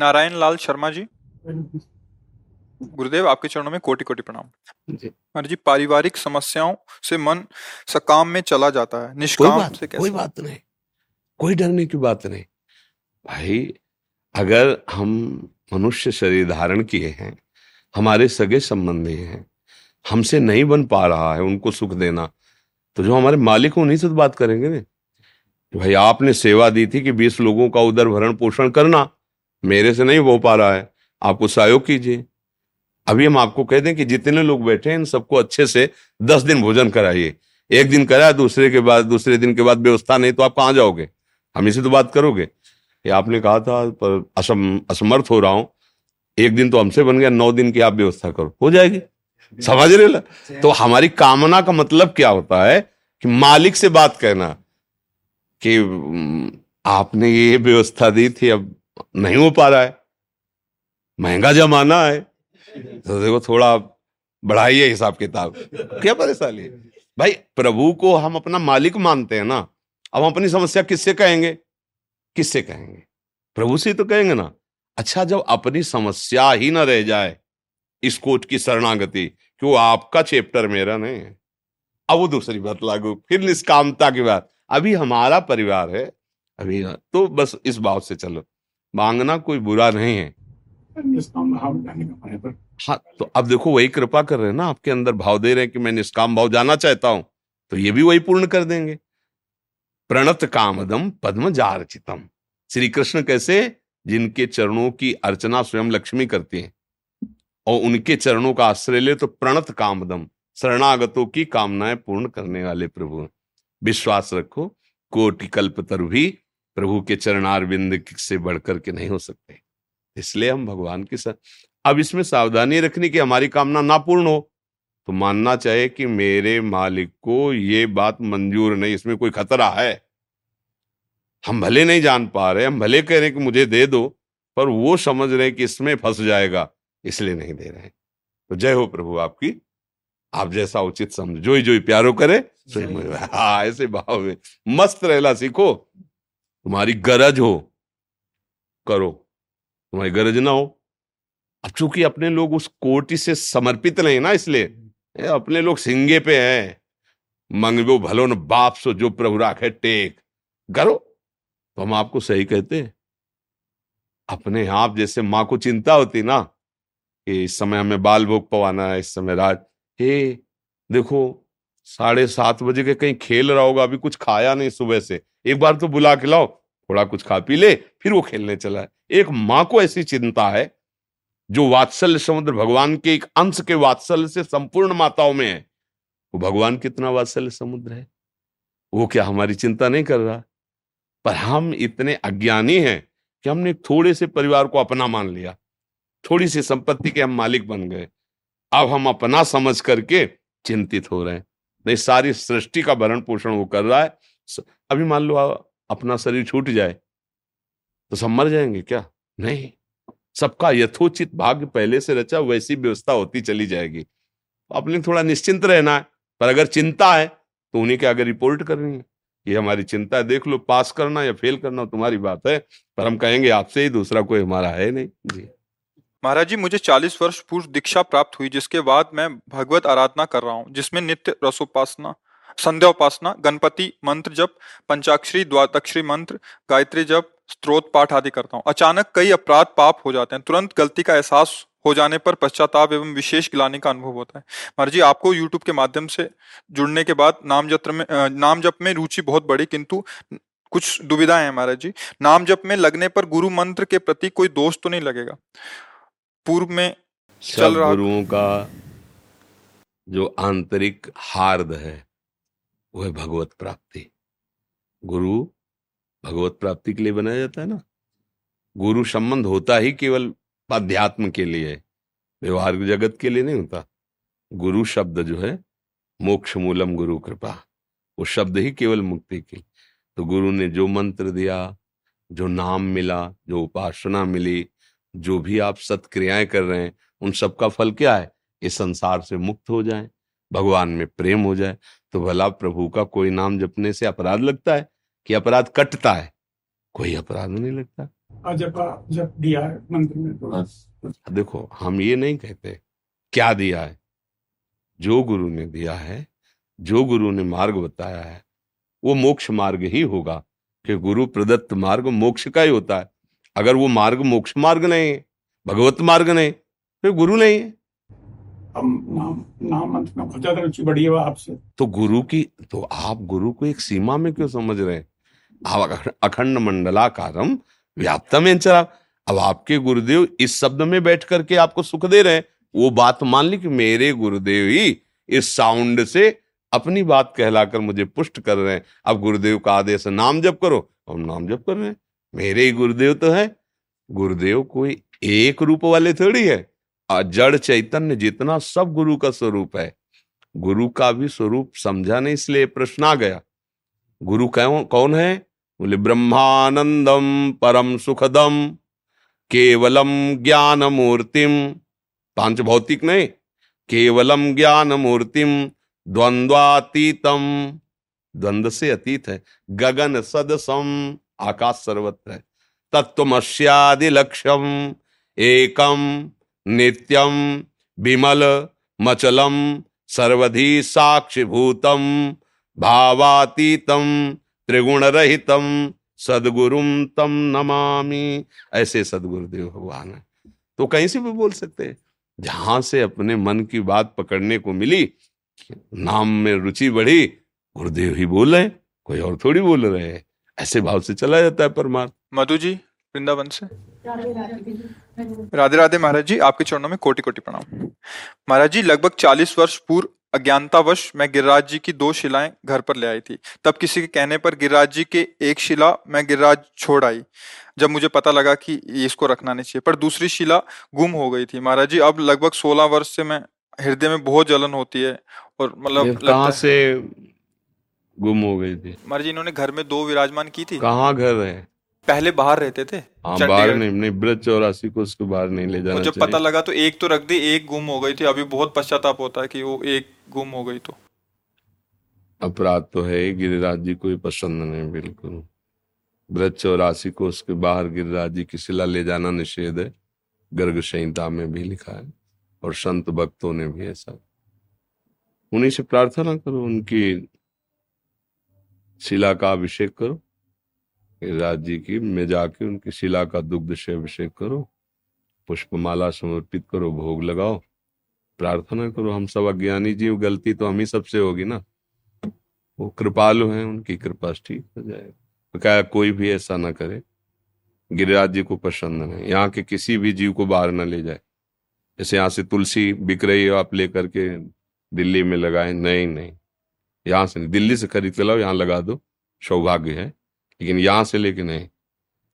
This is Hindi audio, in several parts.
नारायण लाल शर्मा जी। गुरुदेव आपके चरणों में कोटि कोटि प्रणाम महाराज जी पारिवारिक समस्याओं से मन सकाम में चला जाता है निष्काम कोई बात से कैसे? कोई बात नहीं कोई डरने की बात नहीं। भाई अगर हम मनुष्य शरीर धारण किए हैं हमारे सगे संबंधी हैं हमसे नहीं बन पा रहा है उनको सुख देना तो जो हमारे मालिक हैं, उन्हीं से तो बात करेंगे ना। भाई आपने सेवा दी थी कि बीस लोगों का उदर भरण पोषण करना मेरे से नहीं हो पा रहा है। आपको सहयोग कीजिए। अभी हम आपको कह दें कि जितने लोग बैठे हैं इन सबको अच्छे से दस दिन भोजन कराइए। एक दिन कराया दूसरे के बाद दूसरे दिन के बाद व्यवस्था नहीं तो आप कहाँ जाओगे? हम इसी तो बात करोगे। ये आपने कहा था पर असम असमर्थ हो रहा हूँ। एक दिन तो हमसे बन गया नौ दिन की आप व्यवस्था करो। हो जाएगी। समझ रहे ला? तो हमारी कामना का मतलब क्या होता है कि मालिक से बात कहना कि "हम्म, आपने ये व्यवस्था दी थी अब नहीं हो पा रहा है। महँगा जमाना है। तो देखो, थोड़ा बढ़ाइए हिसाब किताब। क्या परेशानी है? भाई, प्रभु को हम अपना मालिक मानते हैं ना। अब हम अपनी समस्या किससे कहेंगे? किससे कहेंगे? प्रभु से तो कहेंगे ना। अच्छा जब अपनी समस्या ही ना रह जाए इस कोट की शरणागति, कि वो आपका चैप्टर मेरा नहीं है। अब वो दूसरी बात लागू, फिर निष्कामता की बात। अभी हमारा परिवार है। अभी तो बस इस भाव से चलो। मांगना कोई बुरा नहीं है। हाँ तो अब देखो वही कृपा कर रहे हैं ना आपके अंदर भाव दे रहे हैं कि मैं निष्काम भाव जाना चाहता हूँ तो ये भी वही पूर्ण कर देंगे। प्रणत कामदम पद्म जारचितम। श्री कृष्ण कैसे? जिनके चरणों की अर्चना स्वयं लक्ष्मी करती है और उनके चरणों का आश्रय ले तो प्रणत कामदम शरणागतों की कामनाएँ पूर्ण करने वाले प्रभु विश्वास रखो कोटि कल्प तरु भी प्रभु के चरणारविंद से बढ़कर के नहीं हो सकते। इसलिए हम भगवान के साथ अब इसमें सावधानी रखनी कि हमारी कामना ना पूर्ण हो। तो मानना चाहिए कि मेरे मालिक को ये बात मंजूर नहीं इसमें कोई खतरा है। हम भले नहीं जान पा रहे हम भले कह रहे हैं कि मुझे दे दो पर वो समझ रहे हैं कि इसमें फंस जाएगा इसलिए नहीं दे रहे हैं। तो जय हो प्रभु आपकी। आप जैसा उचित समझ जो ही जो ही प्यारो करे हाँ। ऐसे भाव में मस्त रहना सीखो। तुम्हारी गरज हो, करो। तुम्हारी गरज ना हो। अब चूँकि अपने लोग उस कोटि से समर्पित नहीं ना इसलिए अपने लोग सिंगे पे हैं। मंगबो भलो न बाप सो जो प्रभु राखे टेक। करो तो हम आपको सही कहते हैं। अपने आप जैसे माँ को चिंता होती ना, कि इस समय हमें बाल भोग पवाना है, इस समय रात। हे, देखो, साढ़े सात बजे के कहीं खेल रहा होगा, अभी कुछ खाया नहीं सुबह से। एक बार तो बुला के लाओ, थोड़ा कुछ खा पी ले, फिर वो खेलने चला है। एक माँ को ऐसी चिंता है, जो वात्सल्य समुद्र भगवान के एक अंश के वात्सल्य से संपूर्ण माताओं में है। वो भगवान कितना वात्सल्य समुद्र है? वो क्या हमारी चिंता नहीं कर रहा? पर हम इतने अज्ञानी हैं कि हमने थोड़े से परिवार को अपना मान लिया। थोड़ी सी संपत्ति के हम मालिक बन गए। अब हम अपना समझ करके चिंतित हो रहे हैं। नहीं, सारी सृष्टि का भरण पोषण वो कर रहा है। अभी मान लो अपना शरीर छूट जाए तो सब मर जाएँगे क्या? नहीं। सबका यथोचित भाग्य पहले से रचा, वैसी व्यवस्था होती चली जाएगी। अपने थोड़ा निश्चिंत रहना है, पर अगर चिंता है तो उन्हीं के आगे रिपोर्ट करनी है। ये हमारी चिंता है। देख लो पास करना या फेल करना तुम्हारी बात है, पर हम कहेंगे, आपसे ही दूसरा कोई हमारा है नहीं। जी। महाराज जी, मुझे 40 वर्ष पूर्व दीक्षा प्राप्त हुई, जिसके बाद मैं भगवत आराधना कर रहा हूँ, जिसमें नित्य रसोपासना संध्या उपासना गणपति, मंत्र जप, पंचाक्षरी, द्वादक्षरी मंत्र, गायत्री जप, स्त्रोत पाठ आदि करता हूँ। अचानक कई अपराध पाप हो जाते हैं। तुरंत गलती का एहसास हो जाने पर पश्चाताप एवं विशेष गिलानी का अनुभव होता है। महाराज जी, आपको यूट्यूब के माध्यम से जुड़ने के बाद नाम जत्र में नाम जप में रुचि बहुत बढ़ी किंतु कुछ दुविधाएँ हैं महाराज जी। नाम जप में लगने पर गुरु मंत्र के प्रति कोई दोष तो नहीं लगेगा। पूर्व में चल रहा गुरुओं का जो आंतरिक हार्द है वह भगवत प्राप्ति। गुरु भगवत प्राप्ति के लिए बनाया जाता है ना? गुरु संबंध होता ही केवल अध्यात्म के लिए, व्यवहार जगत के लिए नहीं होता। गुरु शब्द जो है, मोक्ष मूलम गुरु कृपा, वो शब्द ही केवल मुक्ति की तो गुरु ने जो मंत्र दिया, जो नाम मिला, जो उपासना मिली, जो भी आप सत्क्रियाएँ कर रहे हैं, उन सब का फल क्या है? इस संसार से मुक्त हो जाए। भगवान में प्रेम हो जाए तो भला प्रभु का कोई नाम जपने से अपराध लगता है कि अपराध कटता है? कोई अपराध नहीं लगता। जब जब दिया है मंदिर में तो। हाँ। देखो हम ये नहीं कहते क्या दिया है? जो गुरु ने दिया है जो गुरु ने मार्ग बताया है वो मोक्ष मार्ग ही होगा कि गुरु प्रदत्त मार्ग मोक्ष का ही होता है। अगर वो मार्ग मोक्ष मार्ग नहीं है भगवत मार्ग नहीं फिर गुरु नहीं है। रुचि बढ़ी है आपसे। तो गुरु की तो आप गुरु को एक सीमा में क्यों समझ रहे हैं? आप अखंड मंडलाकारम व्याप्तम चला अब आपके गुरुदेव इस शब्द में बैठ करके आपको सुख दे रहे हैं। वो बात मान ली कि मेरे गुरुदेव ही इस साउंड से अपनी बात कहलाकर मुझे पुष्ट कर रहे हैं। अब गुरुदेव का आदेश, नाम जप करो। हम नाम जप कर रहे हैं। मेरे ही गुरुदेव तो है। गुरुदेव कोई एक रूप वाले थोड़ी है। जड़ चैतन्य जितना सब गुरु का स्वरूप है। गुरु का भी स्वरूप समझा नहीं इसलिए प्रश्न आ गया। गुरु कौन कौन है? बोले, ब्रह्मानंदम परम सुखदम, केवलम ज्ञान मूर्तिम पाँच भौतिक नहीं, केवलम ज्ञान मूर्तिम द्वंद्वातीतम। द्वंद्व से अतीत है। गगन सदसम, आकाश सर्वत्र है। तत्वमस्यादि लक्ष्यम एकम। नित्यम विमल मचलम सर्वधि साक्षिभूतम भावातीतम त्रिगुण रहितम सदगुरुम तम नमामि। ऐसे सदगुरुदेव भगवान है। तो कहीं से भी बोल सकते हैं, जहाँ से अपने मन की बात पकड़ने को मिली, नाम में रुचि बढ़ी, गुरुदेव ही बोल रहे कोई और थोड़ी बोल रहे हैं। ऐसे भाव से चला जाता है परमार्थ। मधु जी वृंदावन से? राधे राधे महाराज जी आपके चरणों में कोटि कोटि प्रणाम। महाराज जी लगभग चालीस वर्ष पूर्व अज्ञानतावश मैं गिरिराज जी की दो शिलाएँ घर पर ले आई थी। तब किसी के कहने पर गिरिराज जी के एक शिला मैं गिरिराज छोड़ आई जब मुझे पता लगा कि इसको रखना नहीं चाहिए। पर दूसरी शिला गुम हो गई थी। महाराज जी अब लगभग सोलह वर्ष से मैं हृदय में बहुत जलन होती है और मतलब कहाँ से गुम हो गई थी? महाराज जी इन्होंने घर में दो विराजमान की थी। कहाँ घर है? पहले बाहर रहते थे? हाँ बाहर नहीं नहीं ब्रज चौरासी को उसको बाहर नहीं ले जाना जब पता लगा तो एक तो रख दी एक गुम हो गई थी। अभी बहुत पश्चाताप होता है कि वो एक गुम हो गई तो। अपराध तो है गिरिराज जी को पसंद नहीं बिल्कुल। ब्रज चौरासी को उसके बाहर गिरिराज जी की शिला ले जाना निषेध है। गर्ग संहिता में भी लिखा है और संत भक्तों ने भी ऐसा। उन्हीं से प्रार्थना करो उनकी शिला का अभिषेक करो। गिरिराज जी की, में जाके उनकी शिला का दुग्ध से अभिषेक करो, पुष्पमाला समर्पित करो, भोग लगाओ, प्रार्थना करो, हम सब अज्ञानी जीव, गलती तो हम ही सबसे होगी ना? वो कृपालु हैं, उनकी कृपा ठीक हो जाएगा। तो क्या कोई भी ऐसा ना करे, गिरिराज जी को पसंद नहीं यहाँ के किसी भी जीव को बाहर ना ले जाए। जैसे यहाँ से तुलसी बिक रही हो, आप लेकर के दिल्ली में लगाए, नहीं नहीं, यहाँ से नहीं, दिल्ली से खरीद के लाओ, यहाँ लगा दो, सौभाग्य है। लेकिन यहाँ से लेके नहीं।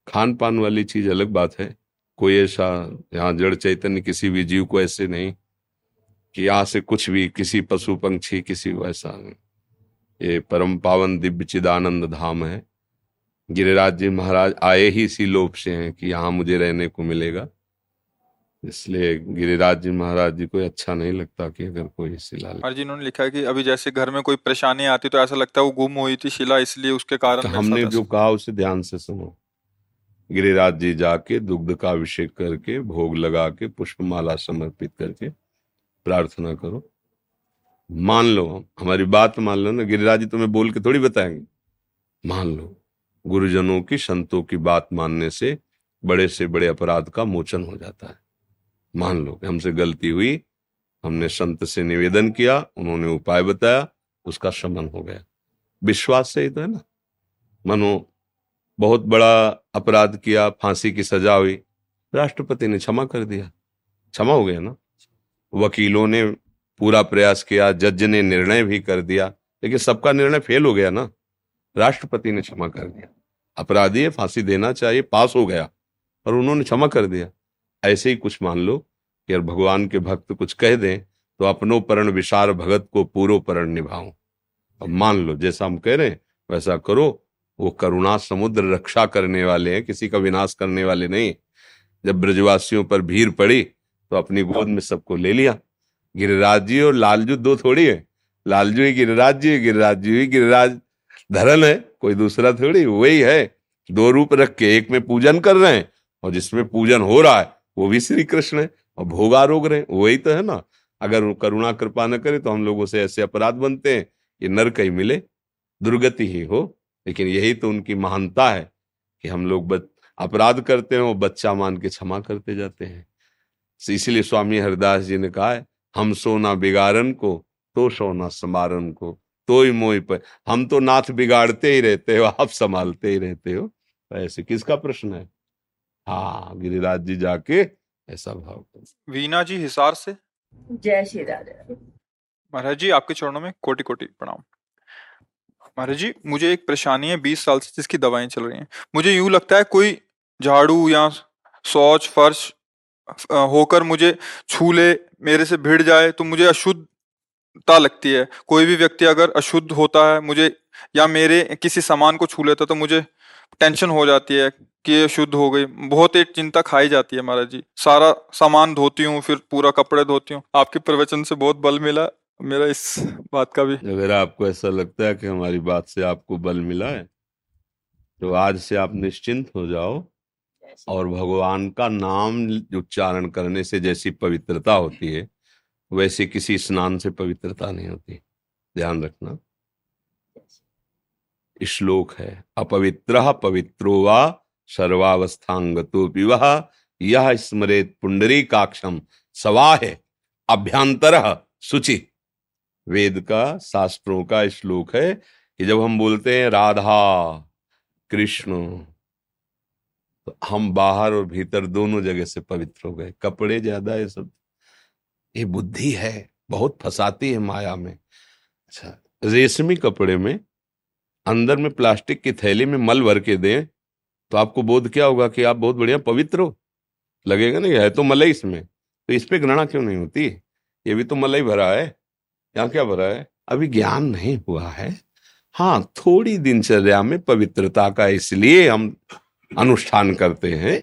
खान पान वाली चीज़ अलग बात है। कोई ऐसा, यहाँ जड़ चैतन्य किसी भी जीव को ऐसे नहीं कि यहाँ से कुछ भी, किसी पशु पंक्षी किसी वैसा ये परम पावन दिव्य चिदानंद धाम है। गिरिराज जी महाराज आए ही इसी लोभ से हैं कि यहाँ मुझे रहने को मिलेगा। इसलिए गिरिराज जी महाराज जी को अच्छा नहीं लगता कि अगर कोई शिला और जी इन्होंने लिखा है कि अभी जैसे घर में कोई परेशानी आती तो ऐसा लगता है वो गुम हुई थी शिला इसलिए उसके कारण तो हमने जो कहा उसे ध्यान से सुनो। गिरिराज जी जाके दुग्ध का अभिषेक करके भोग लगा के पुष्पमाला समर्पित करके प्रार्थना करो। मान लो हम हमारी बात मान लो ना गिरिराज जी तुम्हें बोल के थोड़ी बताएँगे। मान लो गुरुजनों की संतों की बात मानने से बड़े से बड़े अपराध का मोचन हो जाता है। मान लो कि हमसे गलती हुई, हमने संत से निवेदन किया, उन्होंने उपाय बताया, उसका शमन हो गया। विश्वास से ही तो है ना? मनो, बहुत बड़ा अपराध किया, फांसी की सजा हुई। राष्ट्रपति ने क्षमा कर दिया। क्षमा हो गया ना? वकीलों ने पूरा प्रयास किया, जज ने निर्णय भी कर दिया, लेकिन सबका निर्णय फेल हो गया ना? राष्ट्रपति ने क्षमा कर दिया। अपराधी है, फांसी देना चाहिए, पास हो गया और उन्होंने क्षमा कर दिया। ऐसे ही कुछ मान लो कि अगर भगवान के भक्त कुछ कह दें तो अपनो परण विशार भगत को पूरो परण निभाओ अब मान लो, जैसा हम कह रहे हैं, वैसा करो। वो करुणा समुद्र रक्षा करने वाले हैं, किसी का विनाश करने वाले नहीं। जब ब्रजवासियों पर भीड़ पड़ी तो अपनी गोद में सबको ले लिया। गिरिराज जी और लालजू दो थोड़ी है। लालजू ही गिरिराज जी गिरिराज जी ही गिरिराज। धरन है, कोई दूसरा थोड़ी, वही है। दो रूप रख के एक में पूजन कर रहे हैं, और जिसमें पूजन हो रहा है वो भी श्री कृष्ण है, और भोग आरोग रहे वही तो है ना। अगर करुणा कृपा न करे तो हम लोगों से ऐसे अपराध बनते हैं, ये नरक ही मिले, दुर्गति ही हो। लेकिन यही तो उनकी महानता है कि हम लोग अपराध करते हैं, वो बच्चा मान के क्षमा करते जाते हैं। इसीलिए स्वामी हरिदास जी ने कहा है, हम सोना बिगाड़न को तो सोना समारन को तो ही मोई पर, हम तो नाथ बिगाड़ते ही रहते हो, आप संभालते ही रहते हो। तो ऐसे किसका प्रश्न है? हाँ गिरिराज जी जाके ऐसा भाव करो वीना जी हिसार से? जय श्री राधे। महाराज जी आपके चरणों में कोटि कोटि प्रणाम। महाराज जी मुझे एक परेशानी है बीस साल से जिसकी दवाएँ चल रही हैं। मुझे यूँ लगता है कोई झाड़ू या शौच फर्श होकर मुझे छू ले मेरे से भिड़ जाए तो मुझे अशुद्धता लगती है। कोई भी व्यक्ति अगर अशुद्ध होता है मुझे या मेरे किसी सामान को छू लेता तो मुझे टेंशन हो जाती है कि ये शुद्ध हो गई। बहुत एक चिंता खाई जाती है महाराज जी। सारा सामान धोती हूँ, फिर पूरा कपड़े धोती हूँ। आपके प्रवचन से बहुत बल मिला। मेरा इस बात का भी अगर आपको ऐसा लगता है कि हमारी बात से आपको बल मिला है तो आज से आप निश्चिंत हो जाओ और भगवान का नाम उच्चारण करने से जैसी पवित्रता होती है, वैसे किसी स्नान से पवित्रता नहीं होती। ध्यान रखना। श्लोक है। अपवित्र पवित्रो वा सर्वावस्थांगतो विवाह यह स्मरेत पुंडरी काक्षम सवाह। अभ्यंतर शुचि। वेद का शास्त्रों का श्लोक है। कि जब हम बोलते हैं, राधा, कृष्ण तो हम बाहर और भीतर दोनों जगह से पवित्र हो गए। कपड़े ज़्यादा है सब। ये बुद्धि है। बहुत फंसाती है माया में। अच्छा रेशमी कपड़े में अंदर में प्लास्टिक की थैली में मल भर के दें तो आपको बोध क्या होगा कि आप बहुत बढ़िया पवित्र हो। लगेगा ना है तो मलाई इसमें। तो इस पे घृणा क्यों नहीं होती? ये भी तो मलाई भरा है। यहाँ क्या भरा है? अभी ज्ञान नहीं हुआ है। हाँ थोड़ी दिनचर्या में पवित्रता का इसलिए हम अनुष्ठान करते हैं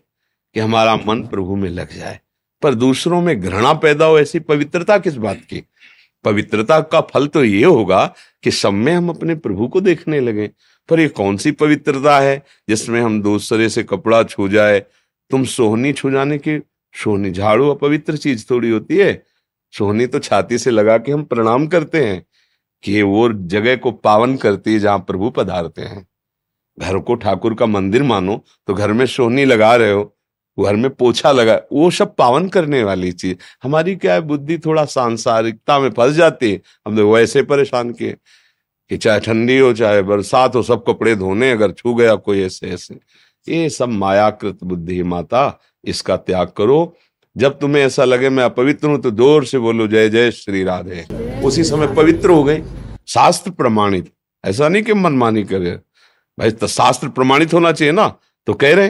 कि हमारा मन प्रभु में लग जाए। पर दूसरों में घृणा पैदा हो ऐसी पवित्रता किस बात की? पवित्रता का फल तो ये होगा कि सब में हम अपने प्रभु को देखने लगे। पर ये कौन सी पवित्रता है जिसमें हम दूसरे से कपड़ा छू जाए? तुम सोहनी छू जाने की, सोहनी झाड़ू अपवित्र चीज़ थोड़ी होती है। सोहनी तो छाती से लगा के हम प्रणाम करते हैं कि वो जगह को पावन करती है जहाँ प्रभु पधारते हैं। घर को ठाकुर का मंदिर मानो तो घर में सोहनी लगा रहे हो। घर में पोछा लगा, वो सब पावन करने वाली चीज़। हमारी क्या है, बुद्धि थोड़ा सांसारिकता में फंस जाती है। हम लोग वैसे परेशान किए कि चाहे ठंडी हो, चाहे बरसात हो, सब कपड़े धोने, अगर छू गया कोई ऐसे ऐसे। ये सब मायाकृत बुद्धि माता, इसका त्याग करो। जब तुम्हें ऐसा लगे, मैं अपवित्र हूँ तो ज़ोर से बोलो, जय जय श्री राधे। उसी समय पवित्र हो गए शास्त्र प्रमाणित। ऐसा नहीं कि मनमानी करे। भाई तो शास्त्र प्रमाणित होना चाहिए ना? तो कह रहे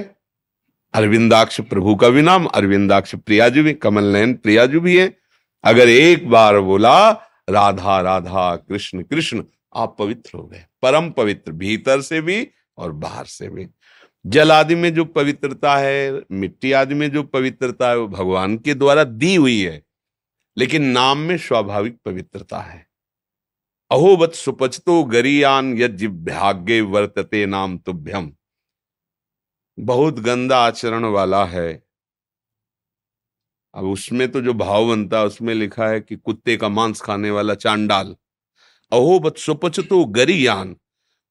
अरविंदाक्ष प्रभु का भी नाम, अरविंदाक्ष प्रियाजू भी कमल नयन प्रियाजू भी है। अगर एक बार बोला, राधा राधा, कृष्ण कृष्ण, आप पवित्र हो गए। परम पवित्र, भीतर से भी और बाहर से भी। जल आदि में जो पवित्रता है, मिट्टी आदि में जो पवित्रता है, वो भगवान के द्वारा दी हुई है। लेकिन नाम में स्वाभाविक पवित्रता है। अहोबत सुपचतो गरियान यज्ञ वर्तते नाम तुभ्यम। बहुत गंदा आचरण वाला है। अब उसमें तो जो भाव बनता है, उसमें लिखा है कि कुत्ते का मांस खाने वाला चांडाल। अहोबत सुपचतो गरियान।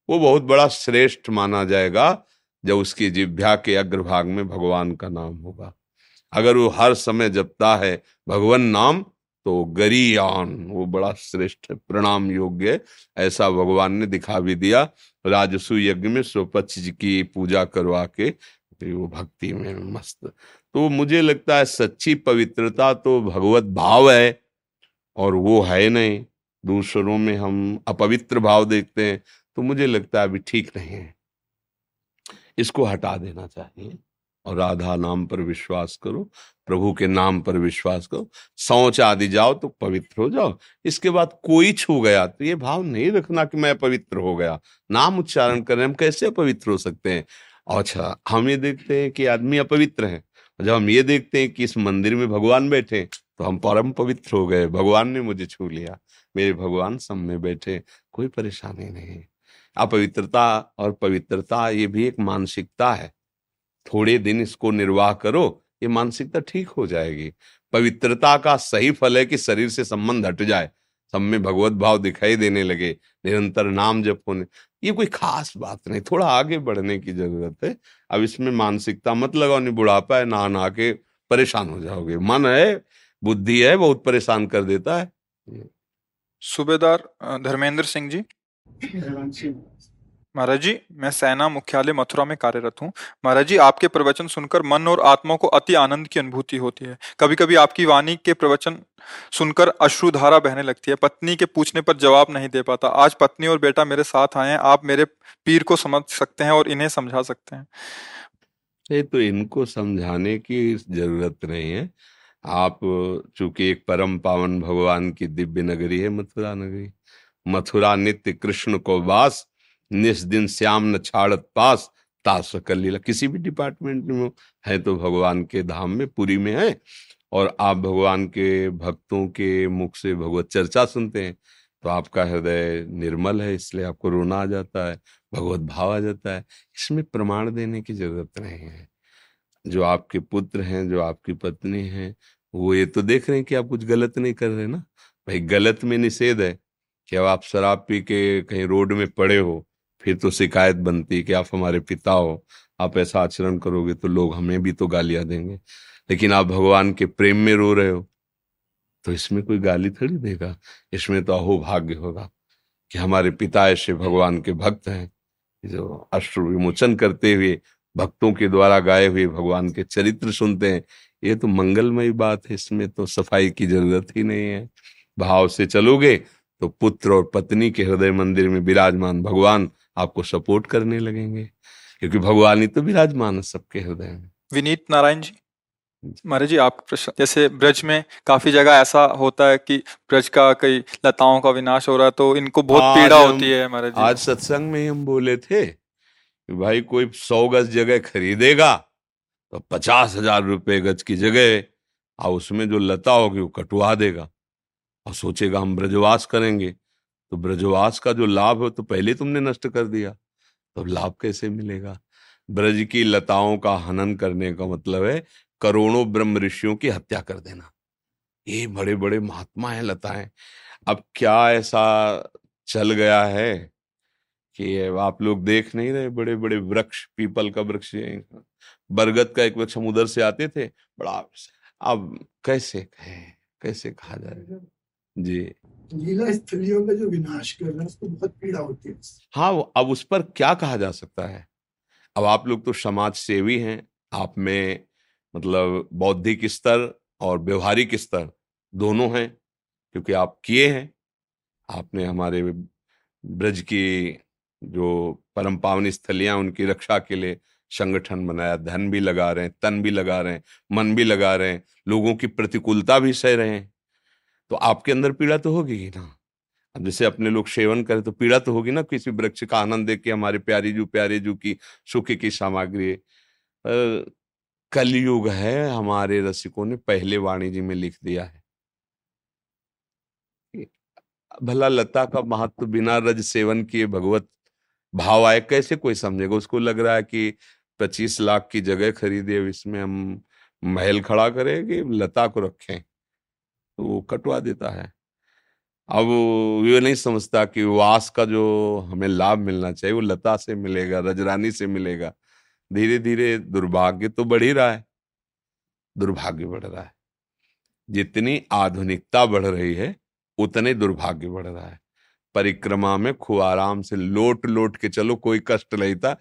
वो बहुत बड़ा श्रेष्ठ माना जाएगा जब उसकी जिभ्या के अग्रभाग में भगवान का नाम होगा। अगर वो हर समय जपता है, भगवान नाम तो गरी गरीयान, वो बड़ा श्रेष्ठ प्रणाम योग्य ऐसा भगवान ने दिखा भी दिया। राजसु यज्ञ में स्वपक्ष जी की पूजा करवा के तो वो भक्ति में मस्त। तो मुझे लगता है सच्ची पवित्रता तो भगवत भाव है और वो है नहीं। दूसरों में हम अपवित्र भाव देखते हैं तो मुझे लगता है अभी ठीक नहीं है। इसको हटा देना चाहिए। और राधा नाम पर विश्वास करो, प्रभु के नाम पर विश्वास करो। सोच आदि जाओ तो पवित्र हो जाओ। इसके बाद कोई छू गया तो ये भाव नहीं रखना कि मैं पवित्र हो गया। नाम उच्चारण कर रहे हम कैसे पवित्र हो सकते हैं? अच्छा हम ये देखते हैं कि आदमी अपवित्र है। जब हम ये देखते हैं कि इस मंदिर में भगवान बैठे तो हम परम पवित्र हो गए। भगवान ने मुझे छू लिया। मेरे भगवान सब में बैठे कोई परेशानी नहीं अपवित्रता और पवित्रता, ये भी एक मानसिकता है। थोड़े दिन इसको निर्वाह करो ये मानसिकता ठीक हो जाएगी। पवित्रता का सही फल है कि शरीर से संबंध हट जाए। सब में भगवत भाव दिखाई देने लगे निरंतर नाम जप होने। ये कोई खास बात नहीं थोड़ा आगे बढ़ने की ज़रूरत है। अब इसमें मानसिकता मत लगाओ नहीं बुढ़ापा है ना नहा के परेशान हो जाओगे। मन है बुद्धि है बहुत परेशान कर देता है। सूबेदार धर्मेंद्र सिंह जी। महाराज जी, मैं सेना मुख्यालय मथुरा में कार्यरत हूँ। महाराज जी, आपके प्रवचन सुनकर मन और आत्मा को अति आनंद की अनुभूति होती है। कभी कभी आपकी वाणी के प्रवचन सुनकर अश्रुधारा बहने लगती है। पत्नी के पूछने पर जवाब नहीं दे पाता। आज पत्नी और बेटा मेरे साथ आए हैं। आप मेरे पीर को समझ सकते हैं और इन्हें समझा सकते हैं। ये तो इनको समझाने की ज़रूरत नहीं है। आप चूँकि एक परम पावन भगवान की दिव्य नगरी है मथुरा नगरी, मथुरा नित्य कृष्ण को वास निस दिन श्याम न छाड़त पास, तास कर लीला। किसी भी डिपार्टमेंट में है तो भगवान के धाम में पूरी में है और आप भगवान के भक्तों के मुख से भगवत चर्चा सुनते हैं तो आपका हृदय निर्मल है, इसलिए आपको रोना आ जाता है, भगवत भाव आ जाता है। इसमें प्रमाण देने की ज़रूरत नहीं है। जो आपके पुत्र हैं, जो आपकी पत्नी हैं, वो ये तो देख रहे हैं कि आप कुछ गलत नहीं कर रहे ना? भाई गलत में निषेध है कि अब आप शराब पी के कहीं रोड में पड़े हो फिर तो शिकायत बनती कि आप हमारे पिता हो, आप ऐसा आचरण करोगे तो लोग हमें भी तो गालियाँ देंगे। लेकिन आप भगवान के प्रेम में रो रहे हो तो इसमें कोई गाली थोड़ी देगा? इसमें तो अहो भाग्य होगा कि हमारे पिता ऐसे भगवान के भक्त हैं, जो अश्रु विमोचन करते हुए, भक्तों के द्वारा गाए हुए भगवान के चरित्र सुनते हैं। ये तो मंगलमयी बात है, इसमें तो सफ़ाई की ज़रूरत ही नहीं है। भाव से चलोगे तो पुत्र और पत्नी के हृदय मंदिर में विराजमान भगवान आपको सपोर्ट करने लगेंगे क्योंकि भगवान ही तो विराजमान है सबके हृदय में। विनीत नारायण जी महाराज जी आप प्रश्न जैसे ब्रज में काफ़ी जगह ऐसा होता है कि ब्रज का कई लताओं का विनाश हो रहा है तो इनको बहुत पीड़ा होती है महाराज आज सत्संग में हम बोले थे कि भाई कोई सौ गज जगह खरीदेगा तो पचास हज़ार रुपये गज की जगह और उसमें जो लता होगी वो कटवा देगा। और सोचेगा हम ब्रजवास करेंगे। तो ब्रजवास का जो लाभ है तो पहले तुमने नष्ट कर दिया। तो लाभ कैसे मिलेगा? ब्रज की लताओं का हनन करने का मतलब है करोड़ों ब्रह्म ऋषियों की हत्या कर देना। ये बड़े बड़े महात्मा हैं लताएँ। अब क्या ऐसा चल गया है कि आप लोग देख नहीं रहे? बड़े बड़े वृक्ष, पीपल का वृक्ष बरगद का एक वृक्ष हम उधर से आते थे। बड़ा अब कैसे कहें? कैसे कहा जाए? जी। लीला स्थलियों का जो विनाश कर रहा है, उसको बहुत पीड़ा होती है। हाँ अब उस पर क्या कहा जा सकता है? अब आप लोग तो समाज सेवी हैं, आप में मतलब बौद्धिक स्तर और व्यवहारिक स्तर दोनों हैं, क्योंकि आप किए हैं। आपने हमारे ब्रज की जो परम पावन स्थलियाँ, उनकी रक्षा के लिए संगठन बनाया, धन भी लगा रहे हैं, तन भी लगा रहे हैं, मन भी लगा रहे हैं, लोगों की प्रतिकूलता भी सह रहे हैं। तो आपके अंदर पीड़ा तो होगी ही ना। अब जैसे अपने लोग सेवन करें तो पीड़ा तो होगी ना किसी वृक्ष का आनंद देख के हमारे प्यारे जू प्यारे जू की, सुख की सामग्री। कलयुग है, हमारे रसिकों ने पहले वाणी जी में लिख दिया है। भला लता का महत्व बिना रज सेवन किए भगवत भाव आए कैसे कोई समझेगा? उसको लग रहा है कि पच्चीस लाख की जगह खरीदे, इसमें हम महल खड़ा करें कि लता को रखें। तो वो कटवा देता है। अब ये नहीं समझता कि वास का जो हमें लाभ मिलना चाहिए, वो लता से मिलेगा, रजरानी से मिलेगा। धीरे धीरे दुर्भाग्य तो बढ़ ही रहा है। दुर्भाग्य बढ़ रहा है। जितनी आधुनिकता बढ़ रही है, उतने दुर्भाग्य बढ़ रहा है। परिक्रमा में खूब आराम से लोट लोट के चलो, कोई कष्ट नहीं था।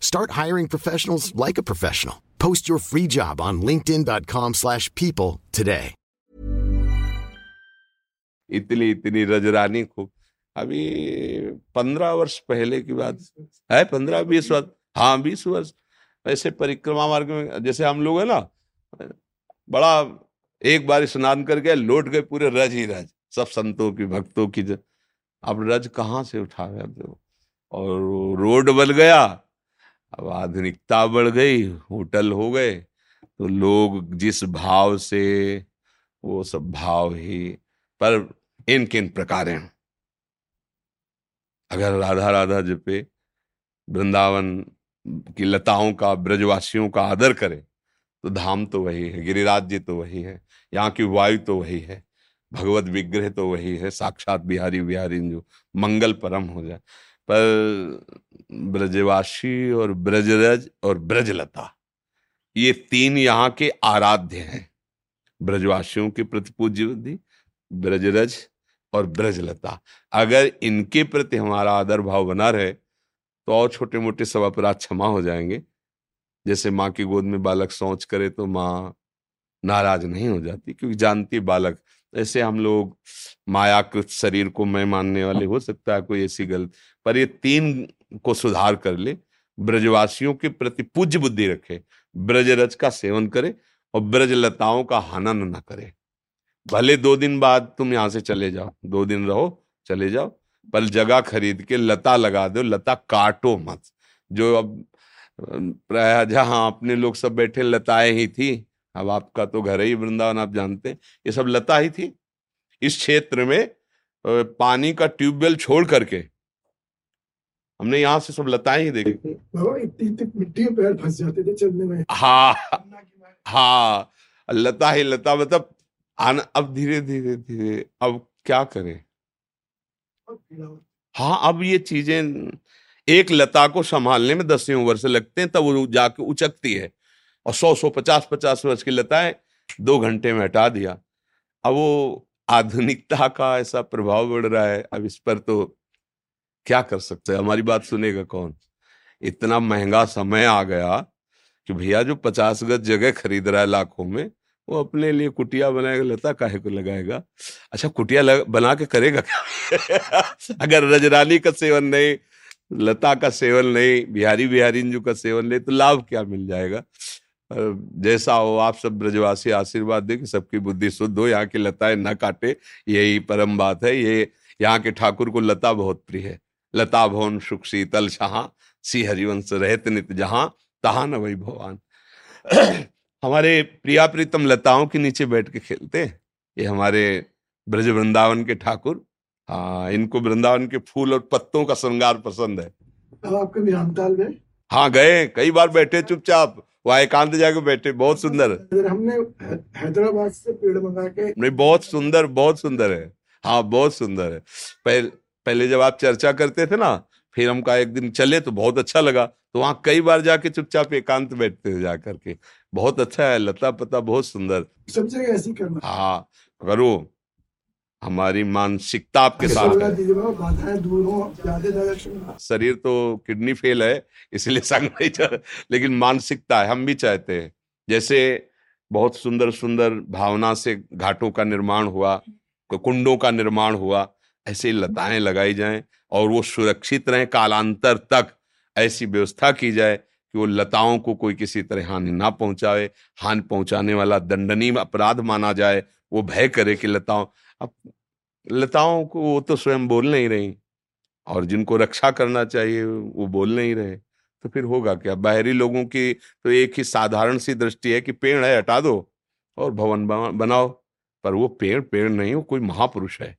Start hiring professionals like a professional. Post your free job on linkedin.com slash people today. इतनी इतनी रजरानी खूब। अभी पंद्रह वर्ष पहले की बात है, पंद्रह, बीस वर्ष। हाँ बीस वर्ष। ऐसे परिक्रमा मार्ग में, जैसे हम लोग है ना, बड़ा एक बार स्नान करके लौट गए पूरे रज ही रज। सब संतों की, भक्तों की अब रज कहाँ से उठा गया और रोड बन गया अब आधुनिकता बढ़ गई, होटल हो गए तो लोग जिस भाव से, वो सब भाव ही, पर इन किन प्रकार अगर राधा राधा जपे वृंदावन की लताओं का, ब्रजवासियों का आदर करे तो धाम तो वही है, गिरिराज जी तो वही है, यहाँ की वायु तो वही है, भगवत विग्रह तो वही है, साक्षात बिहारी बिहारी जो मंगल परम हो जाए। पर ब्रजवासी और ब्रजरज और ब्रजलता, ये तीन यहाँ के आराध्य हैं। ब्रजवासियों के प्रति पूज्य बुद्धि, ब्रजरज और ब्रजलता। अगर इनके प्रति हमारा आदर भाव बना रहे तो और छोटे मोटे सब अपराध क्षमा हो जाएँगे। जैसे माँ की गोद में बालक सोच करे तो माँ नाराज़ नहीं हो जाती, क्योंकि जानती बालक ऐसे हम लोग मायाकृत शरीर को मैं मानने वाले हो सकता है कोई ऐसी गलत। पर ये तीन को सुधार कर ले, ब्रजवासियों के प्रति पूज्य बुद्धि रखे, ब्रजरज का सेवन करे और ब्रज लताओं का हनन न करे। भले दो दिन बाद तुम यहाँ से चले जाओ, दो दिन रहो, चले जाओ, पर जगह खरीद के लता लगा दो, लता काटो मत। जो अब प्राय जहाँ अपने लोग सब बैठे, लताएँ ही थी। अब आपका तो घर ही वृंदावन आप जानते हैं। ये सब लता ही थी। इस क्षेत्र में पानी का ट्यूबवेल छोड़ करके हमने यहाँ से सब लताएँ ही देखी। मिट्टी में पैर फंस जाते थे चलने में। हाँ। हाँ लता ही लता मतलब आन अब धीरे धीरे धीरे अब क्या करें? हाँ अब ये चीज़ें एक लता को संभालने में दसियों वर्ष लगते हैं तब वो जाके उचकती है। और सौ सौ पचास पचास वर्ष की लताएँ दो घंटे में हटा दिया। अब वो आधुनिकता का ऐसा प्रभाव बढ़ रहा है अब इस पर तो क्या कर सकते हैं? हमारी बात सुनेगा कौन? इतना महँगा समय आ गया कि भैया जो पचास गज जगह खरीद रहा है लाखों में वो अपने लिए कुटिया बनाएगा लता काहे को लगाएगा? अच्छा कुटिया लग, बना के करेगा क्या अगर रजरानी का सेवन नहीं लता का सेवन नहीं बिहारी बिहारी का सेवन नहीं तो लाभ क्या मिल जाएगा? जैसा हो आप सब ब्रजवासी आशीर्वाद दे कि सबकी बुद्धि शुद्ध हो यहाँ की लताएँ न काटे यही परम बात है। ये यहाँ के ठाकुर को लता बहुत प्रिय है। लता भवन सुख शीतल शाह सी हरिवंश रहत नित जहाँ तहा न वही भगवान। हमारे प्रिया प्रीतम लताओं के नीचे बैठ के खेलते हैं। ये हमारे ब्रज वृंदावन के ठाकुर। हाँ इनको वृंदावन के फूल और पत्तों का श्रृंगार पसंद है। आप कभी रामताल गए? हाँ गए। कई बार बैठे चुपचाप। वहाँ एकांत जाके बैठे बहुत सुंदर। हमने हैदराबाद से पेड़ मंगा के नहीं बहुत सुंदर बहुत सुंदर है। हाँ बहुत सुंदर है। पहले पहले जब आप चर्चा करते थे ना फिर हम कहा एक दिन चले तो बहुत अच्छा लगा। तो वहाँ कई बार जाके चुपचाप एकांत बैठते थे जा करके बहुत अच्छा है लता पता बहुत सुंदर। सब जगह ऐसी करना। हाँ करो। हमारी मानसिकता आपके साथ है। दूर हो शरीर तो किडनी फेल है इसलिए संग नहीं चल लेकिन मानसिकता है हम भी चाहते हैं। जैसे बहुत सुंदर सुंदर भावना से घाटों का निर्माण हुआ कुंडों का निर्माण हुआ ऐसे लताएँ लगाई जाएँ और वो सुरक्षित रहें कालांतर तक ऐसी व्यवस्था की जाए कि वो लताओं को कोई किसी तरह हानि ना पहुँचाए हानि पहुँचाने वाला दंडनीय अपराध माना जाए वो भय करे कि लताओं अब लताओं को वो तो स्वयं बोल नहीं रही और जिनको रक्षा करना चाहिए वो बोल नहीं रहे। तो फिर होगा क्या? बाहरी लोगों की तो एक ही साधारण सी दृष्टि है कि पेड़ है हटा दो और भवन बनाओ। पर वो पेड़ पेड़ नहीं वो कोई महापुरुष है।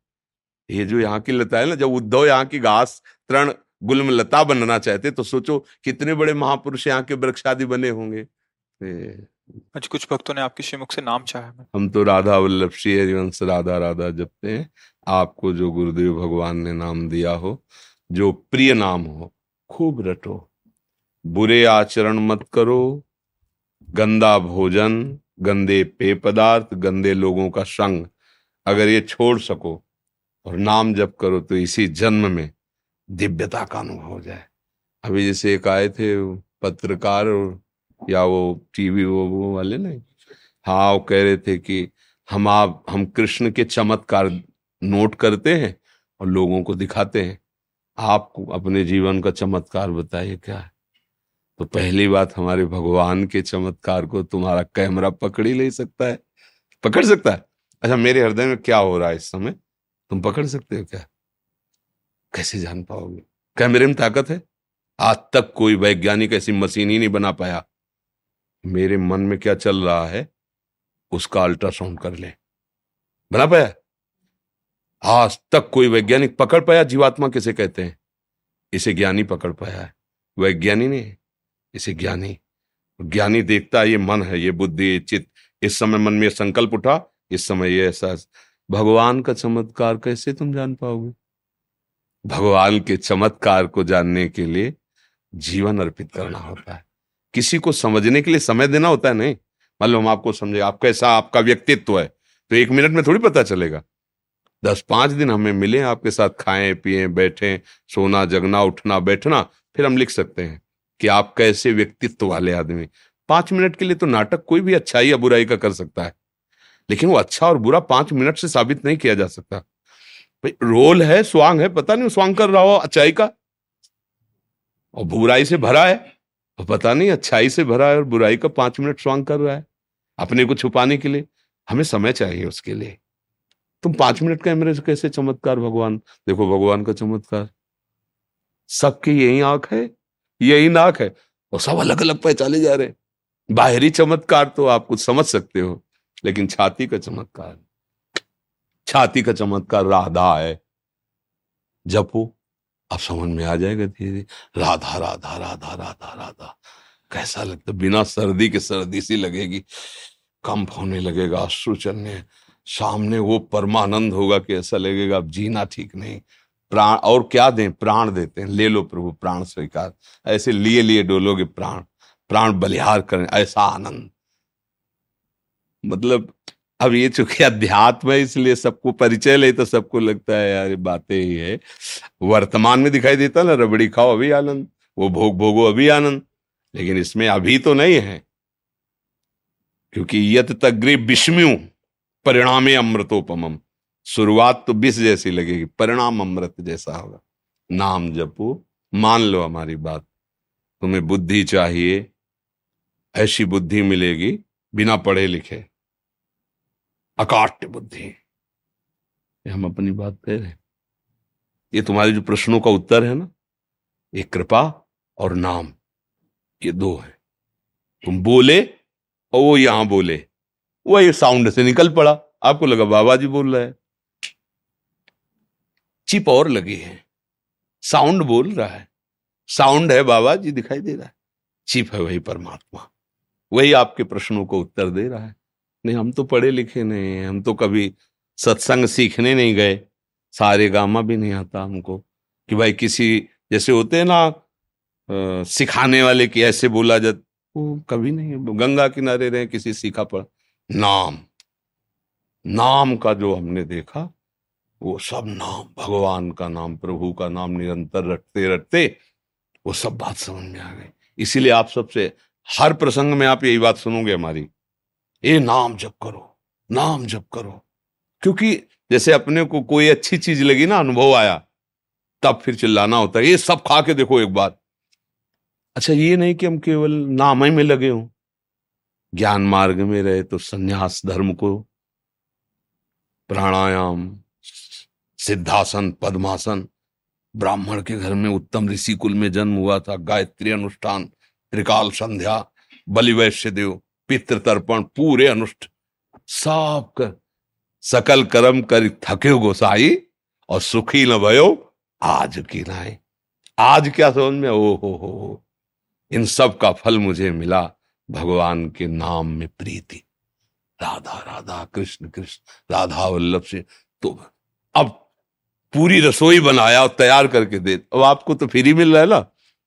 ये जो यहाँ की लता है ना जब उद्धव यहाँ की घास तृण गुल्म लता बनना चाहते तो सोचो कितने बड़े महापुरुष यहाँ के वृक्षादि बने होंगे। आज कुछ भक्तों ने आपके श्रीमुख से नाम चाहा है। हम तो राधा वल्लभ श्री हरिवंश राधा राधा जपते हैं। आपको जो गुरुदेव भगवान ने नाम दिया हो, जो प्रिय नाम हो, खूब रटो। बुरे आचरण मत करो, गंदा भोजन, गंदे पेय पदार्थ, गंदे लोगों का संग अगर ये छोड़ सको और नाम जप करो तो इसी जन्म में दिव्यता का अनुभव हो जाए। अभी जैसे एक आए थे पत्रकार या वो टीवी वो वो वाले नहीं? हाँ वो कह रहे थे कि हम आप, हम कृष्ण के चमत्कार नोट करते हैं और लोगों को दिखाते हैं। आपको अपने जीवन का चमत्कार बताइए क्या है? तो पहली बात, हमारे भगवान के चमत्कार को तुम्हारा कैमरा पकड़ ही नहीं सकता है। पकड़ सकता है? अच्छा मेरे हृदय में क्या हो रहा है इस समय? तुम पकड़ सकते हो क्या? कैसे जान पाओगे? कैमरे में ताकत है? आज तक कोई वैज्ञानिक ऐसी मशीन ही नहीं बना पाया। मेरे मन में क्या चल रहा है, उसका अल्ट्रासाउंड कर ले। बना पाया? आज तक कोई वैज्ञानिक पकड़ पाया, जीवात्मा किसे कहते हैं? इसे ज्ञानी पकड़ पाया है। वैज्ञानी नहीं इसे ज्ञानी। ज्ञानी देखता है ये मन है, ये बुद्धि, ये चित्त। इस समय मन में संकल्प उठा, इस समय ये एहसास। भगवान का चमत्कार कैसे तुम जान पाओगे? भगवान के चमत्कार को जानने के लिए जीवन अर्पित करना होता है। किसी को समझने के लिए समय देना होता है, नहीं? मतलब हम आपको समझे, आप कैसा, आपका व्यक्तित्व है। तो एक मिनट में थोड़ी पता चलेगा। दस पाँच दिन हमें मिले आपके साथ, खाएँ, पिए, बैठें, सोना, जगना, उठना, बैठना, फिर हम लिख सकते हैं कि आप कैसे व्यक्तित्व वाले आदमी पाँच मिनट के लिए तो नाटक कोई भी अच्छाई या बुराई का कर सकता है, लेकिन वो अच्छा और बुरा पाँच मिनट से साबित नहीं किया जा सकता। भाई, रोल है, स्वांग है, पता नहीं स्वांग कर रहा हो, अच्छाई का? और बुराई से भरा है? और पता नहीं अच्छाई से भरा है और बुराई का पाँच मिनट स्वांग कर रहा है, अपने को छुपाने के लिए। हमें समय चाहिए उसके लिए। तुम पाँच मिनट कैमरे से कैसे चमत्कार, भगवान? देखो, भगवान का चमत्कार। सबकी यही आँख है, यही नाक है, और सब अलग अलग पहचाने जा रहे बाहरी चमत्कार तो आप कुछ समझ सकते हो, लेकिन छाती का चमत्कार। छाती का चमत्कार राधा है। जपो अब समझ में आ जाएगा धीरे धीरे राधा राधा राधा राधा राधा। कैसा लगता बिना सर्दी के सर्दी सी लगेगी। कंप होने लगेगा अश्रु चलने सामने वो परमानंद होगा कि ऐसा लगेगा अब जीना ठीक नहीं। प्राण, और क्या दें? प्राण देते हैं। ले लो प्रभु, प्राण स्वीकार। ऐसे लिए लिए डोलोगे प्राण। प्राण बलिहार करें, ऐसा आनंद। मतलब अब ये चूँकि अध्यात्म है, इसलिए सबको परिचय ले तो सबको लगता है, यार बातें ही है। वर्तमान में दिखाई देता ना, रबड़ी खाओ, अभी आनंद। वो भोग भोगो, अभी आनंद। लेकिन इसमें अभी तो नहीं है। क्योंकि यत तग्रे विस्म्यू परिणामे अमृतोपम। शुरुआत तो विष जैसी लगेगी, परिणाम अमृत जैसा होगा। नाम जपो, मान लो हमारी बात। तुम्हें बुद्धि चाहिए, ऐसी बुद्धि मिलेगी, बिना पढ़े लिखे। अकाट्य बुद्धि। हम अपनी बात कह रहे ये तुम्हारे जो प्रश्नों का उत्तर है ना, ये कृपा और नाम, ये दो है। तुम बोले और वो यहाँ बोले। वो ये साउंड से निकल पड़ा। आपको लगा बाबा जी बोल रहे हैं। चिप और लगी है। साउंड बोल रहा है। साउंड है बाबा जी दिखाई दे रहा है। चिप है वही परमात्मा। वही आपके प्रश्नों को उत्तर दे रहा है। नहीं, हम तो पढ़े लिखे नहीं हैं। हम तो कभी सत्संग सीखने नहीं गए। सारे गामा भी नहीं आता हमको कि भाई किसी, जैसे होते हैं ना सिखाने वाले की ऐसे बोला जाता वो कभी नहीं। गंगा किनारे रहे, किसी सीखा पढ़। नाम। नाम का जो हमने देखा, वो सब नाम, भगवान का नाम, प्रभु का नाम निरंतर रटते रटते वो सब बात समझ में आ गई। इसीलिए आप सबसे, हर प्रसंग में आप यही बात सुनोगे हमारी। ये नाम जप करो, नाम जप करो। क्योंकि जैसे अपने को कोई अच्छी चीज़ लगी ना, अनुभव आया, तब फिर चिल्लाना होता है। ये सब खा के देखो एक बार। अच्छा ये नहीं कि हम केवल नाम ही में लगे हों। ज्ञान मार्ग में रहे तो संन्यास धर्म को प्राणायाम, सिद्धासन, पद्मासन, ब्राह्मण के घर में उत्तम ऋषि कुल में जन्म हुआ था, गायत्री अनुष्ठान, त्रिकाल संध्या बलिवैश्य देव पितृ तर्पण पूरे अनुष्ठ सब कर सकल कर्म कर थके गोसाई, और सुखी न भयो, आज की नाई आज क्या समझ में ओ हो हो, इन सब का फल मुझे मिला। भगवान के नाम में प्रीति। राधा राधा, कृष्ण कृष्ण, राधा वल्लभ से तो अब पूरी रसोई बनाया और तैयार करके दे। अब आपको तो फ्री मिल रहा है ना?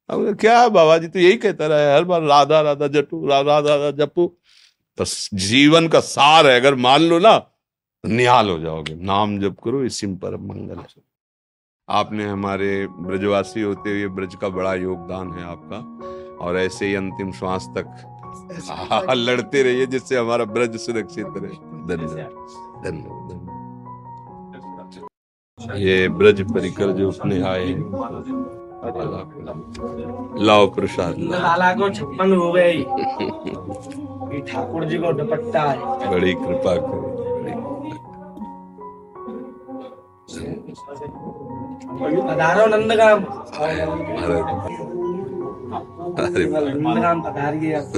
अब क्या बाबा जी तो यही कहता रहा है, हर बार राधा राधा जटू राधा राधा जपू। तो जीवन का सार है, अगर मान लो ना तो निहाल हो जाओगे। नाम जप करो, इसी पर मंगल आपने हमारे ब्रजवासी होते हुए ब्रज का बड़ा योगदान है आपका, और ऐसे ही अंतिम श्वास तक हाँ, लड़ते रहिए जिससे हमारा ब्रज सुरक्षित रहे। धन्यवाद। धन्यवाद। ये ब्रज परिकर जो अपने आए लाओ प्रसाद लाला को छप्पन हो गए। ठाकुर जी को दुपट्टा है। बड़ी कृपा करो। पधारो नंदगाम। अरे अरे नंदगाम पधारिए आप।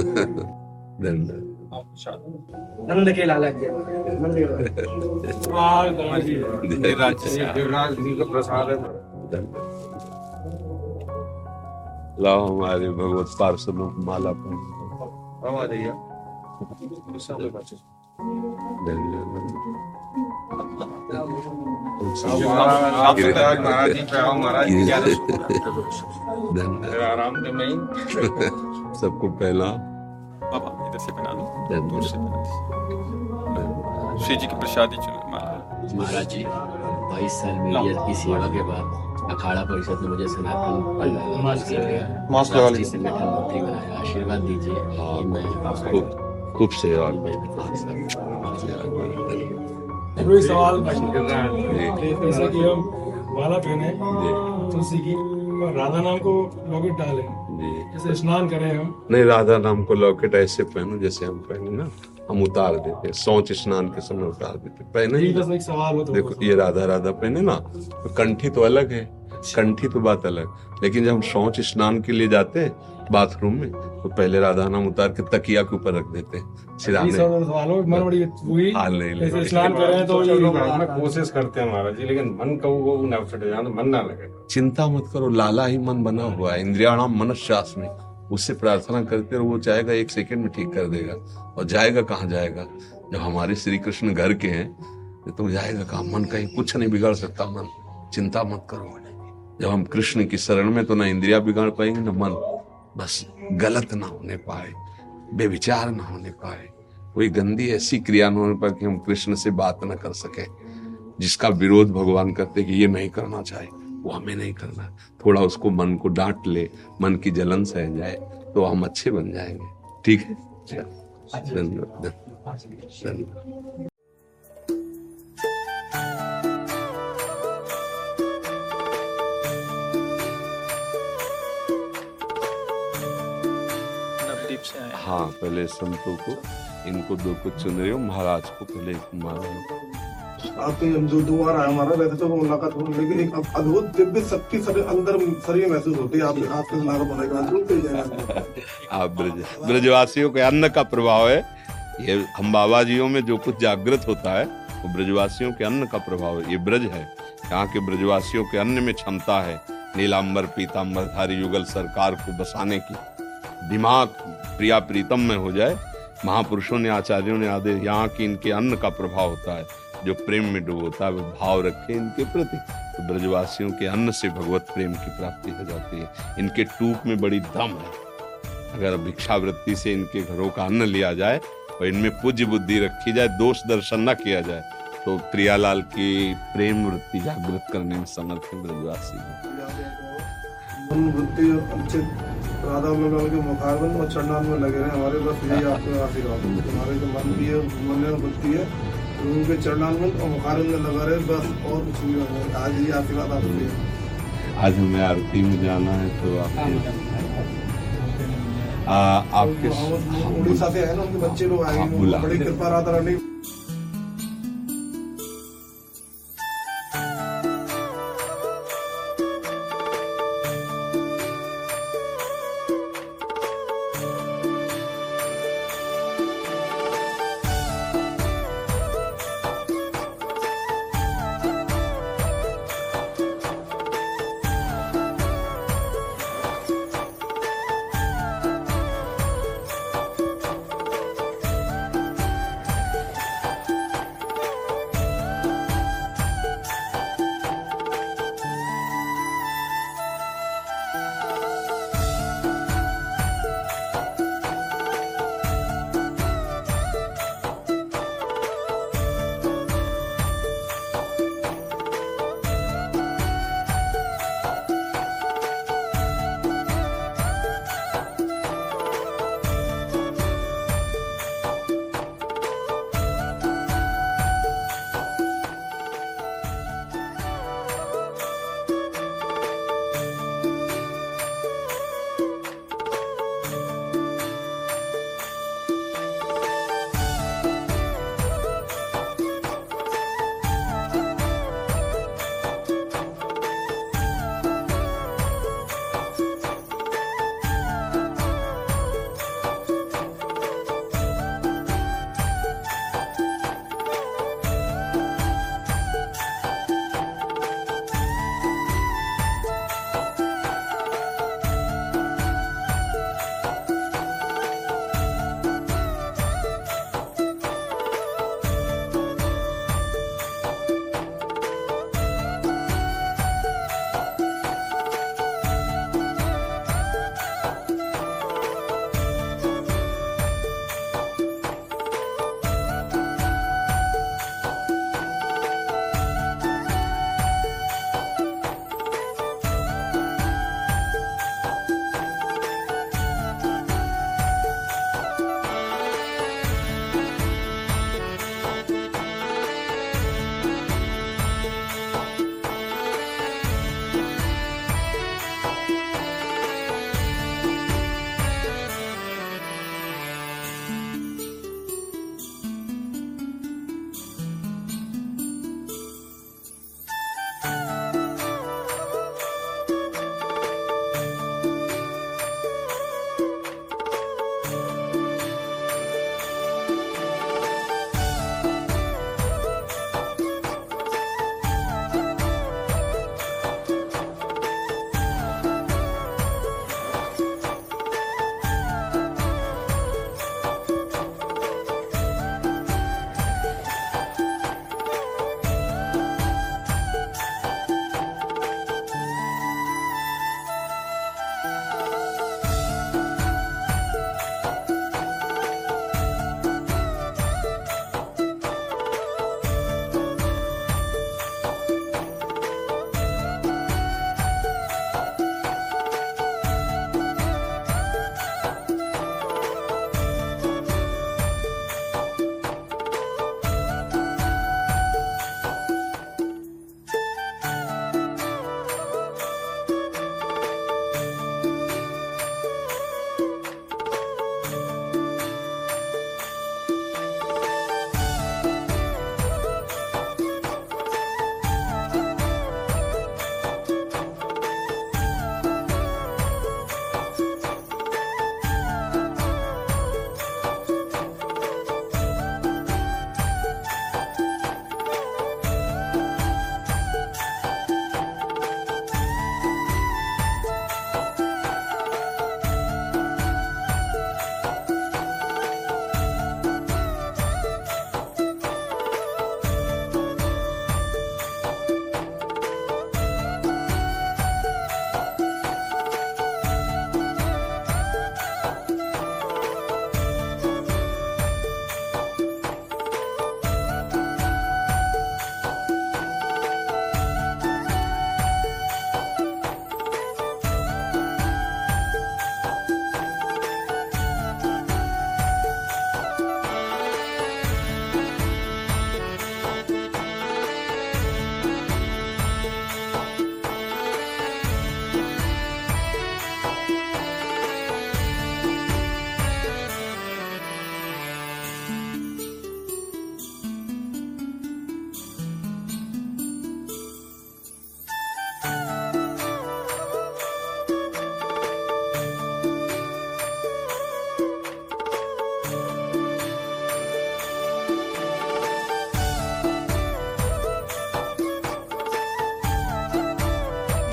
नंद के लाला के देवराज। जी का प्रसाद है लाओ हमारे भगवत पार्षदों को माला आ जाइए सबको पहला बाबा इधर से बना दो धन्यवाद। दूर से बना श्री जी की प्रसादी चलो महाराज जी बाईस साल मीडिया की सेवा के बाद अखाड़ा परिषद ने मुझे सनातन। संगठन मंत्री बनाया आशीर्वाद दीजिए खूब खूब सेवा कोई सवाल जैसा कि हम माला पहने तुलसी की और राधा नाम को लॉकेट डाले जैसे स्नान करें हम। नहीं राधा नाम को लॉकेट ऐसे पहनो जैसे हम पहने ना। हम उतार देते हैं शौच स्नान के समय उतार देते पहने ही एक सवाल हो तो देखो ये राधा राधा पहने ना तो कंठी तो अलग है। कंठी तो बात अलग। लेकिन जब हम शौच स्नान के लिए जाते हैं बाथरूम में तो पहले राधा नाम उतार के तकिया के ऊपर रख देते हैं सिराने। हो मन तो कोशिश करते हैं महाराज जी लेकिन मन का वो ना फट जाए मन ना लगे। चिंता मत करो लाला ही मन बना हुआ है इंद्रियाणाम मनस्यास में। उससे प्रार्थना करते रहो वो चाहेगा एक सेकंड में ठीक कर देगा। और जाएगा कहाँ जाएगा? जब हमारे श्री कृष्ण घर के हैं तो जाएगा कहाँ? मन कहीं कुछ नहीं बिगाड़ सकता मन। चिंता मत करो। जब हम कृष्ण की शरण में तो ना इंद्रिया बिगाड़ पाएँगे ना मन। बस गलत ना होने पाए बेविचार ना होने पाए। कोई गंदी ऐसी क्रिया न होने पाए कि हम कृष्ण से बात ना कर सके जिसका विरोध भगवान करते कि ये नहीं करना चाहिए वो हमें नहीं करना। थोड़ा उसको मन को डांट ले मन की जलन सह जाए तो हम अच्छे बन जाएँगे। ठीक है? धन्यवाद। धन्यवाद। से हाँ पहले संतों को इनको दो कुछ चुन रहे हो महाराज को पहले मारो आपके दो दो बार आया हमारा वैसे तो मुलाकात हो लेकिन एक अद्भुत दिव्य शक्ति अंदर शरीर महसूस होती है आप आपके नारा आप ब्रज ब्रजवासियों के अन्न का प्रभाव है। ये हम बाबा जियों में जो कुछ जागृत होता है वो ब्रजवासियों के अन्न का प्रभाव है। ये ब्रज है। यहाँ के ब्रजवासियों के अन्न में क्षमता है। नीलांबर पीतांबरधारी युगल सरकार को बसाने की। दिमाग प्रिया प्रीतम में हो जाए, महापुरुषों ने, आचार्यों ने आदेश, यहाँ की इनके अन्न का प्रभाव होता है, जो प्रेम में डूबोता है, वो भाव रखे इनके प्रति। तो ब्रजवासियों के अन्न से भगवत प्रेम की प्राप्ति हो जाती है। इनके टूक में बड़ी दम है। अगर भिक्षावृत्ति से इनके घरों का अन्न लिया जाए, और इनमें पूज्य बुद्धि रखी जाए, दोष दर्शन न किया जाए तो प्रियालाल की प्रेम वृत्ति जागृत करने में समर्थ है ब्रजवासी। राधा वल्लभ के मुखारबंद और चरणान में लगे रहे। हमारे बस यही आपके आशीर्वाद है। हमारे जो मन भी है मन में वृत्ति है तो उनके चरणानंद और मुखारबंद में लगा रहे। बस और कुछ भी आज ये आशीर्वाद आपके है। आज हमें आरती में जाना है तो आपके आ, आपके वो उड़ीसा से है ना उनके बच्चे लोग हाँ, आए बुला बड़ी। कृपा राधा रानी।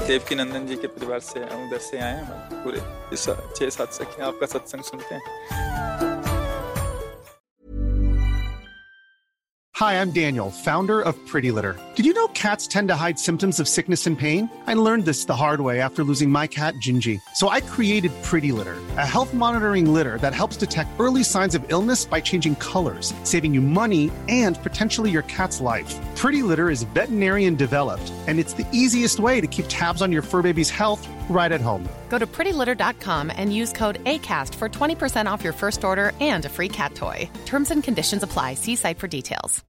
देवकी नंदन जी के परिवार से उधर से आए हैं पूरे इस छह सात सखी आपका सत्संग सुनते हैं Hi, I'm Daniel, founder of Pretty Litter. Did you know cats tend to hide symptoms of sickness and pain? I learned this the hard way after losing my cat, Gingy. So I created Pretty Litter, a health monitoring litter that helps detect early signs of illness by changing colors, saving you money and potentially your cat's life. Pretty Litter is veterinarian developed, and it's the easiest way to keep tabs on your fur baby's health right at home. Go to prettylitter.com and use code ACAST for 20% off your first order and a free cat toy. Terms and conditions apply. See site for details.